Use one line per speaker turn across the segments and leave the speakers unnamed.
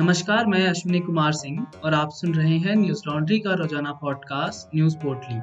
नमस्कार, मैं अश्विनी कुमार सिंह और आप सुन रहे हैं न्यूज़ लॉन्ड्री का रोज़ाना पॉडकास्ट न्यूज़ पोर्टली।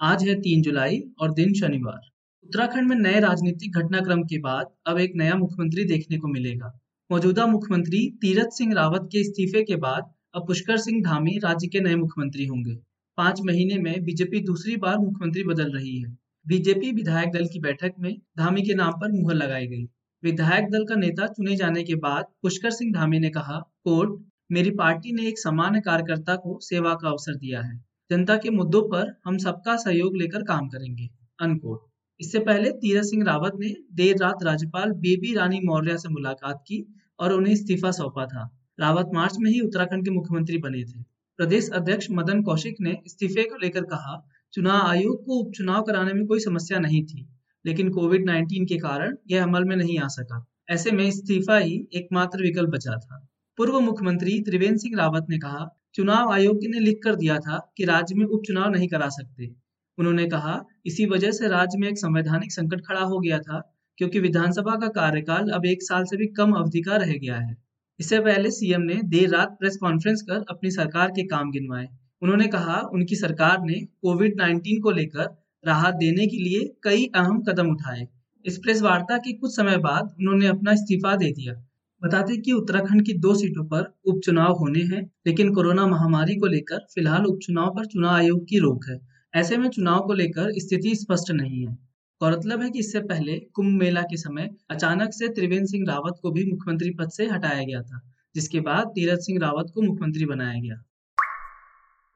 आज है तीन जुलाई और दिन शनिवार। उत्तराखंड में नए राजनीतिक घटनाक्रम के बाद अब एक नया मुख्यमंत्री देखने को मिलेगा। मौजूदा मुख्यमंत्री तीरथ सिंह रावत के इस्तीफे के बाद अब पुष्कर सिंह धामी राज्य के नए मुख्यमंत्री होंगे। पाँच महीने में बीजेपी दूसरी बार मुख्यमंत्री बदल रही है। बीजेपी विधायक दल की बैठक में धामी के नाम पर मुहर लगाई गई। विधायक दल का नेता चुने जाने के बाद पुष्कर सिंह धामी ने कहा, कोर्ट, मेरी पार्टी ने एक सामान्य कार्यकर्ता को सेवा का अवसर दिया है। जनता के मुद्दों पर हम सबका सहयोग लेकर काम करेंगे। अनकोट इससे पहले तीरथ सिंह रावत ने देर रात राज्यपाल बेबी रानी मौर्य से मुलाकात की और उन्हें इस्तीफा सौंपा था। रावत मार्च में ही उत्तराखंड के मुख्यमंत्री बने थे। प्रदेश अध्यक्ष मदन कौशिक ने इस्तीफे को लेकर कहा, चुनाव आयोग को उपचुनाव कराने में कोई समस्या नहीं थी। लेकिन कोविड 19 के कारण यह अमल में नहीं आ सका। ऐसे में इस्तीफा ही एकमात्र विकल्प बचा था। पूर्व मुख्यमंत्री त्रिवेंद्र सिंह रावत ने कहा, चुनाव आयोग ने लिख कर दिया था कि राज्य में उपचुनाव नहीं करा सकते। उन्होंने कहा, इसी वजह से राज्य में एक संवैधानिक संकट खड़ा हो गया था, क्योंकि विधानसभा का कार्यकाल अब एक साल से भी कम अवधि का रह गया है। इससे पहले सीएम ने देर रात प्रेस कॉन्फ्रेंस कर अपनी सरकार के काम गिनवाए। उन्होंने कहा, उनकी सरकार ने कोविड 19 को लेकर राहत देने के लिए कई अहम कदम उठाए। इस प्रेस वार्ता के कुछ समय बाद उन्होंने अपना इस्तीफा दे दिया। बताते कि उत्तराखंड की दो सीटों पर उपचुनाव होने हैं, लेकिन कोरोना महामारी को लेकर फ़िलहाल उपचुनाव पर चुनाव आयोग की रोक है। ऐसे में चुनाव को लेकर स्थिति स्पष्ट नहीं है। गौरतलब है कि इससे पहले कुंभ मेला के समय अचानक से त्रिवेंद्र सिंह रावत को भी मुख्यमंत्री पद से हटाया गया था, जिसके बाद तीरथ सिंह रावत को मुख्यमंत्री बनाया गया।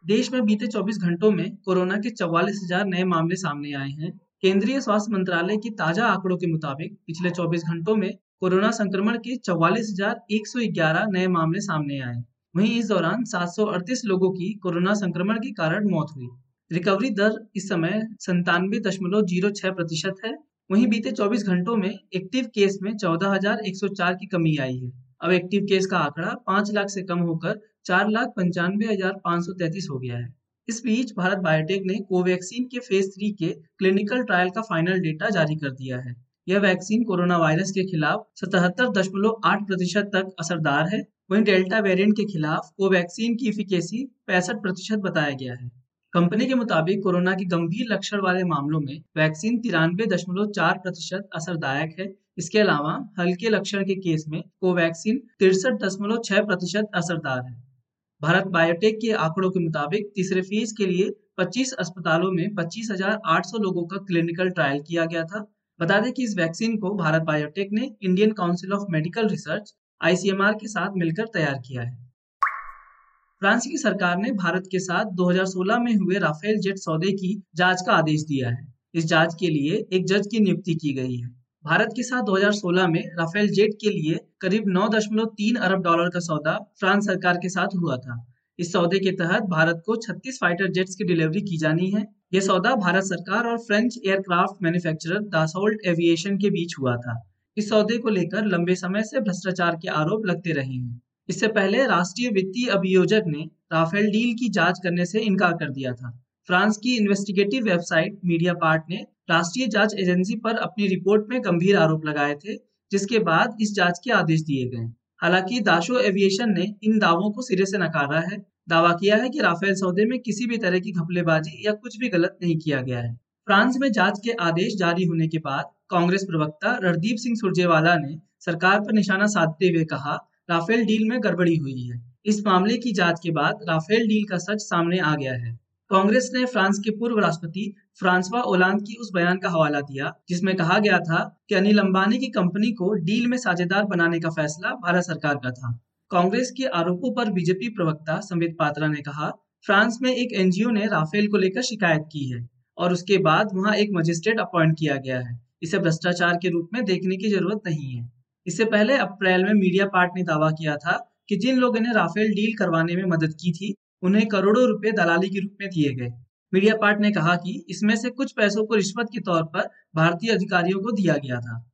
देश में बीते 24 घंटों में कोरोना के चौवालीस हज़ार नए मामले सामने आए हैं। केंद्रीय स्वास्थ्य मंत्रालय की ताज़ा आंकड़ों के मुताबिक पिछले 24 घंटों में कोरोना संक्रमण के चौवालीस नए मामले सामने आए वहीं इस दौरान सात सौ अड़तीस लोगों की कोरोना संक्रमण के कारण मौत हुई। रिकवरी दर इस समय संतानवे दशमलव ज़ीरो छह प्रतिशत है। वहीं बीते 24 घंटों में एक्टिव केस में चौदह हज़ार एक सौ चार की कमी आई है। अब एक्टिव केस का आंकड़ा पाँच लाख से कम होकर चार लाख पंचानवे हज़ार पाँच सौ तैतीस हो गया है। इस बीच भारत बायोटेक ने कोवैक्सीन के फ़ेज़ थ्री के क्लिनिकल ट्रायल का फाइनल डेटा जारी कर दिया है। यह वैक्सीन कोरोना वायरस के खिलाफ सतहत्तर दशमलव आठ प्रतिशत तक असरदार है। वहीं डेल्टा वेरिएंट के खिलाफ कोवैक्सीन की इफिकेसी पैंसठ प्रतिशत बताया गया है। कंपनी के मुताबिक कोरोना के गंभीर लक्षण वाले मामलों में वैक्सीन तिरानवे दशमलव चार प्रतिशत असरदायक है। इसके अलावा हल्के लक्षण के केस में कोवैक्सीन तिरसठ दशमलव छह प्रतिशत असरदार है। भारत बायोटेक के आंकड़ों के मुताबिक तीसरे फ़ेज़ के लिए 25 अस्पतालों में 25,800 लोगों का क्लिनिकल ट्रायल किया गया था। बता दें कि इस वैक्सीन को भारत बायोटेक ने Indian Council of Medical Research ICMR के साथ मिलकर तैयार किया है। फ्रांस की सरकार ने भारत के साथ 2016 में हुए राफेल जेट सौदे की जाँच का आदेश दिया है। इस जाँच के लिए एक जज की नियुक्ति की गई है। भारत के साथ 2016 में राफेल जेट के लिए करीब 9.3 अरब डॉलर का सौदा फ्रांस सरकार के साथ हुआ था। इस सौदे के तहत भारत को 36 फाइटर जेट्स की डिलीवरी की जानी है। यह सौदा भारत सरकार और French aircraft manufacturer Dassault Aviation के बीच हुआ था। इस सौदे को लेकर लंबे समय से भ्रष्टाचार के आरोप लगते रहे हैं। इससे पहले राष्ट्रीय वित्तीय अभियोजक ने राफेल डील की जाँच करने से इनकार कर दिया था। फ्रांस की इन्वेस्टिगेटिव वेबसाइट मीडिया पार्ट ने राष्ट्रीय जाँच एजेंसी पर अपनी रिपोर्ट में गंभीर आरोप लगाए थे, जिसके बाद इस जाँच के आदेश दिए गए। हालाँकि दाशो एविएशन ने इन दावों को सिरे से नकारा है। दावा किया है कि राफेल सौदे में किसी भी तरह की घपलेबाजी या कुछ भी गलत नहीं किया गया है। फ्रांस में जाँच के आदेश जारी होने के बाद कांग्रेस प्रवक्ता रणदीप सिंह सुरजेवाला ने सरकार पर निशाना साधते हुए कहा, राफेल डील में गड़बड़ी हुई है। इस मामले की जाँच के बाद राफेल डील का सच सामने आ गया है। कांग्रेस ने फ्रांस के पूर्व राष्ट्रपति फ्रांसवा ओलांद की उस बयान का हवाला दिया, जिसमें कहा गया था कि अनिल अंबानी की कंपनी को डील में साझेदार बनाने का फैसला भारत सरकार का था। कांग्रेस के आरोपों पर बीजेपी प्रवक्ता संबित पात्रा ने कहा, फ्रांस में एक एनजीओ ने राफेल को लेकर शिकायत की है और उसके बाद वहाँ एक मजिस्ट्रेट अपॉइंट किया गया है। इसे भ्रष्टाचार के रूप में देखने की ज़रूरत नहीं है। इससे पहले अप्रैल में मीडिया पार्ट ने दावा किया था कि जिन लोगों ने राफेल डील करवाने में मदद की थी उन्हें करोड़ों रुपए दलाली के रूप में दिए गए। मीडिया पार्ट ने कहा कि इसमें से कुछ पैसों को रिश्वत के तौर पर भारतीय अधिकारियों को दिया गया था।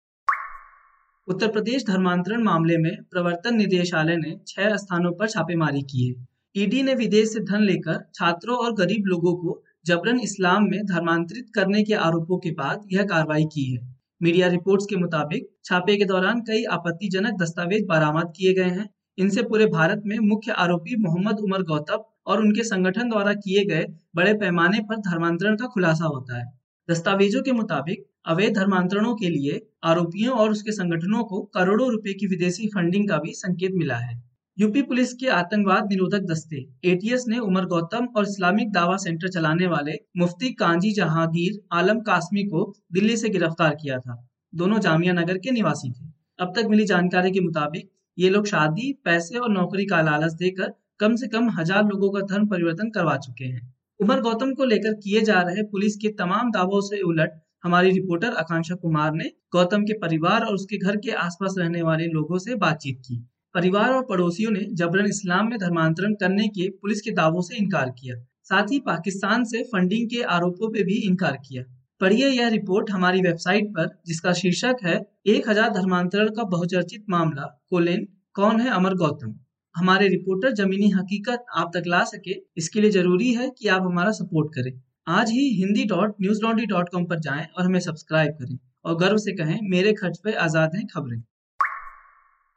उत्तर प्रदेश धर्मांतरण मामले में प्रवर्तन निदेशालय ने छह स्थानों पर छापेमारी की है। ईडी ने विदेश से धन लेकर छात्रों और गरीब लोगों को जबरन इस्लाम में धर्मांतरित करने के आरोपों के बाद यह कार्रवाई की है। मीडिया रिपोर्ट्स के मुताबिक छापे के दौरान कई आपत्तिजनक दस्तावेज़ बरामद किए गए हैं। इनसे पूरे भारत में मुख्य आरोपी मोहम्मद उमर गौतम और उनके संगठन द्वारा किए गए बड़े पैमाने पर धर्मांतरण का खुलासा होता है। दस्तावेजों के मुताबिक, अवैध धर्मांतरणों के लिए आरोपियों और उसके संगठनों को करोड़ों रुपए की विदेशी फंडिंग का भी संकेत मिला है। यूपी पुलिस के आतंकवाद निरोधक दस्ते एटीएस ने उमर गौतम और इस्लामिक दावा सेंटर चलाने वाले मुफ्ती कांजी जहांगीर आलम कासमी को दिल्ली से गिरफ़्तार किया था। दोनों जामिया नगर के निवासी थे। अब तक मिली जानकारी के मुताबिक, ये लोग शादी, पैसे और नौकरी का लालच देकर कम से कम हज़ार लोगों का धर्म परिवर्तन करवा चुके हैं। उमर गौतम को लेकर किए जा रहे पुलिस के तमाम दावों से उलट हमारी रिपोर्टर आकांक्षा कुमार ने गौतम के परिवार और उसके घर के आसपास रहने वाले लोगों से बातचीत की। परिवार और पड़ोसियों ने जबरन इस्लाम में धर्मांतरण करने के पुलिस के दावों से इनकार किया। साथ ही पाकिस्तान से फंडिंग के आरोपों पर भी इनकार किया। पढ़िए यह रिपोर्ट हमारी वेबसाइट पर, जिसका शीर्षक है, एक हज़ार धर्मांतरण का बहुचर्चित मामला, कोलेन, कौन है अमर गौतम? हमारे रिपोर्टर जमीनी हकीकत आप तक ला सके, इसके लिए ज़रूरी है कि आप हमारा सपोर्ट करें। आज ही Hindi dot Newslaundry dot com पर जाएँ और हमें सब्सक्राइब करें और गर्व से कहें, मेरे खर्च पे आज़ाद हैं खबरें।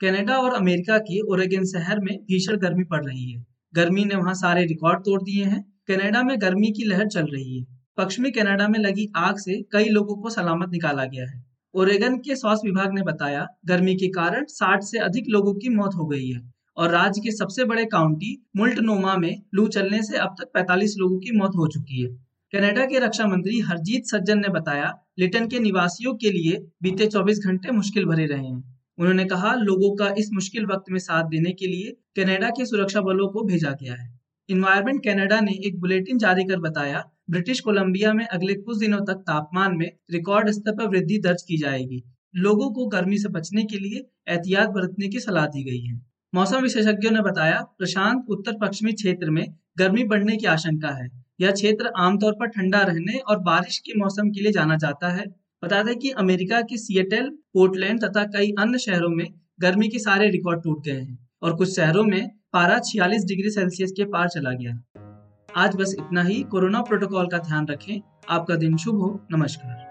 कनाडा और अमेरिका के ओरेगन शहर में भीषण गर्मी पड़ रही है। गर्मी ने वहाँ सारे रिकॉर्ड तोड़ दिए हैं। कनाडा में गर्मी की लहर चल रही है। पश्चिमी कनाडा में लगी आग से कई लोगों को सलामत निकाला गया है। ओरेगन के स्वास्थ्य विभाग ने बताया, गर्मी के कारण 60 से अधिक लोगों की मौत हो गई है। और राज्य के सबसे बड़े काउंटी मुल्टनोमा में लू चलने से अब तक 45 लोगों की मौत हो चुकी है। कनाडा के रक्षा मंत्री हरजीत सज्जन ने बताया, लिटन के निवासियों के लिए बीते 24 घंटे मुश्किल भरे रहे हैं। उन्होंने कहा, लोगों का इस मुश्किल वक्त में साथ देने के लिए कनाडा के सुरक्षा बलों को भेजा गया है। इन्वायरमेंट कनाडा ने एक बुलेटिन जारी कर बताया, ब्रिटिश कोलंबिया में अगले कुछ दिनों तक तापमान में रिकॉर्ड स्तर पर वृद्धि दर्ज की जाएगी। लोगों को गर्मी से बचने के लिए एहतियात बरतने की सलाह दी गई है। मौसम विशेषज्ञों ने बताया, प्रशांत उत्तर पश्चिमी क्षेत्र में गर्मी बढ़ने की आशंका है। यह क्षेत्र आमतौर पर ठंडा रहने और बारिश के मौसम के लिए जाना जाता है। बता दें कि अमेरिका के सिएटल, पोर्टलैंड तथा कई अन्य शहरों में गर्मी के सारे रिकॉर्ड टूट गए हैं और कुछ शहरों में पारा छियालीस डिग्री सेल्सियस के पार चला गया। आज बस इतना ही, कोरोना प्रोटोकॉल का ध्यान रखें। आपका दिन शुभ हो। नमस्कार।